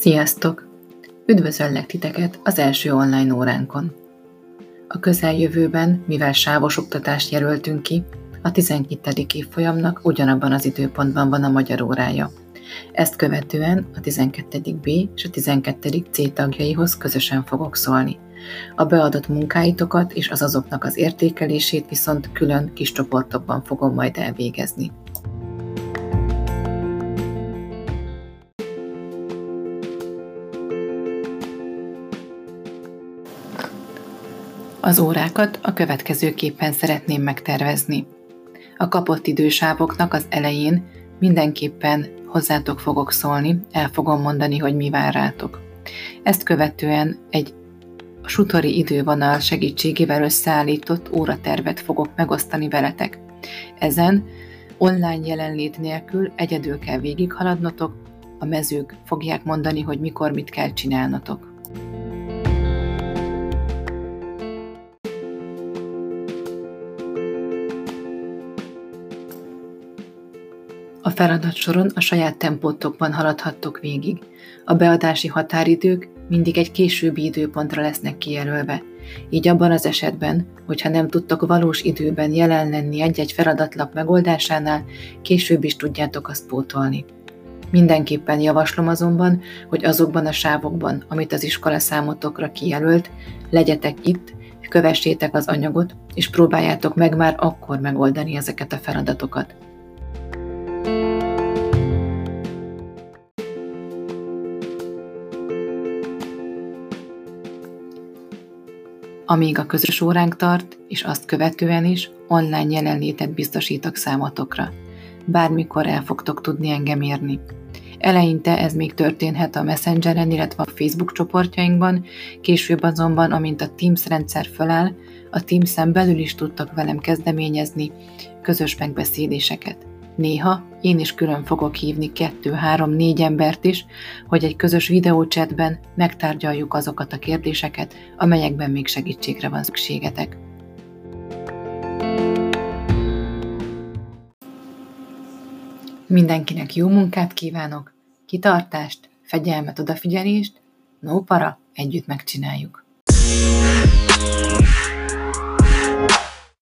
Sziasztok! Üdvözöllek titeket az első online óránkon. A közeljövőben, mivel sávos oktatást jelöltünk ki, a 12. évfolyamnak ugyanabban az időpontban van a magyar órája. Ezt követően a 12. B és a 12. C tagjaihoz közösen fogok szólni. A beadott munkáitokat és az azoknak az értékelését viszont külön kis csoportokban fogom majd elvégezni. Az órákat a következőképpen szeretném megtervezni. A kapott idősávoknak az elején mindenképpen hozzátok fogok szólni, el fogom mondani, hogy mi vár rátok. Ezt követően egy sutori idővonal segítségével összeállított óratervet fogok megosztani veletek. Ezen online jelenlét nélkül egyedül kell végighaladnotok, a mezők fogják mondani, hogy mikor mit kell csinálnotok. A feladatsoron a saját tempótokban haladhattok végig. A beadási határidők mindig egy későbbi időpontra lesznek kijelölve. Így abban az esetben, hogyha nem tudtok valós időben jelen lenni egy-egy feladatlap megoldásánál, később is tudjátok azt pótolni. Mindenképpen javaslom azonban, hogy azokban a sávokban, amit az iskola számotokra kijelölt, legyetek itt, kövessétek az anyagot, és próbáljátok meg már akkor megoldani ezeket a feladatokat. Amíg a közös óránk tart, és azt követően is online jelenlétet biztosítok számotokra. Bármikor el fogtok tudni engem érni. Eleinte ez még történhet a Messengeren, illetve a Facebook csoportjainkban, később azonban, amint a Teams rendszer föláll, a Teams-en belül is tudtak velem kezdeményezni közös megbeszéléseket. Néha én is külön fogok hívni kettő, három, négy embert is, hogy egy közös videócsetben megtárgyaljuk azokat a kérdéseket, amelyekben még segítségre van szükségetek. Mindenkinek jó munkát kívánok, kitartást, fegyelmet, odafigyelést, no para, együtt megcsináljuk.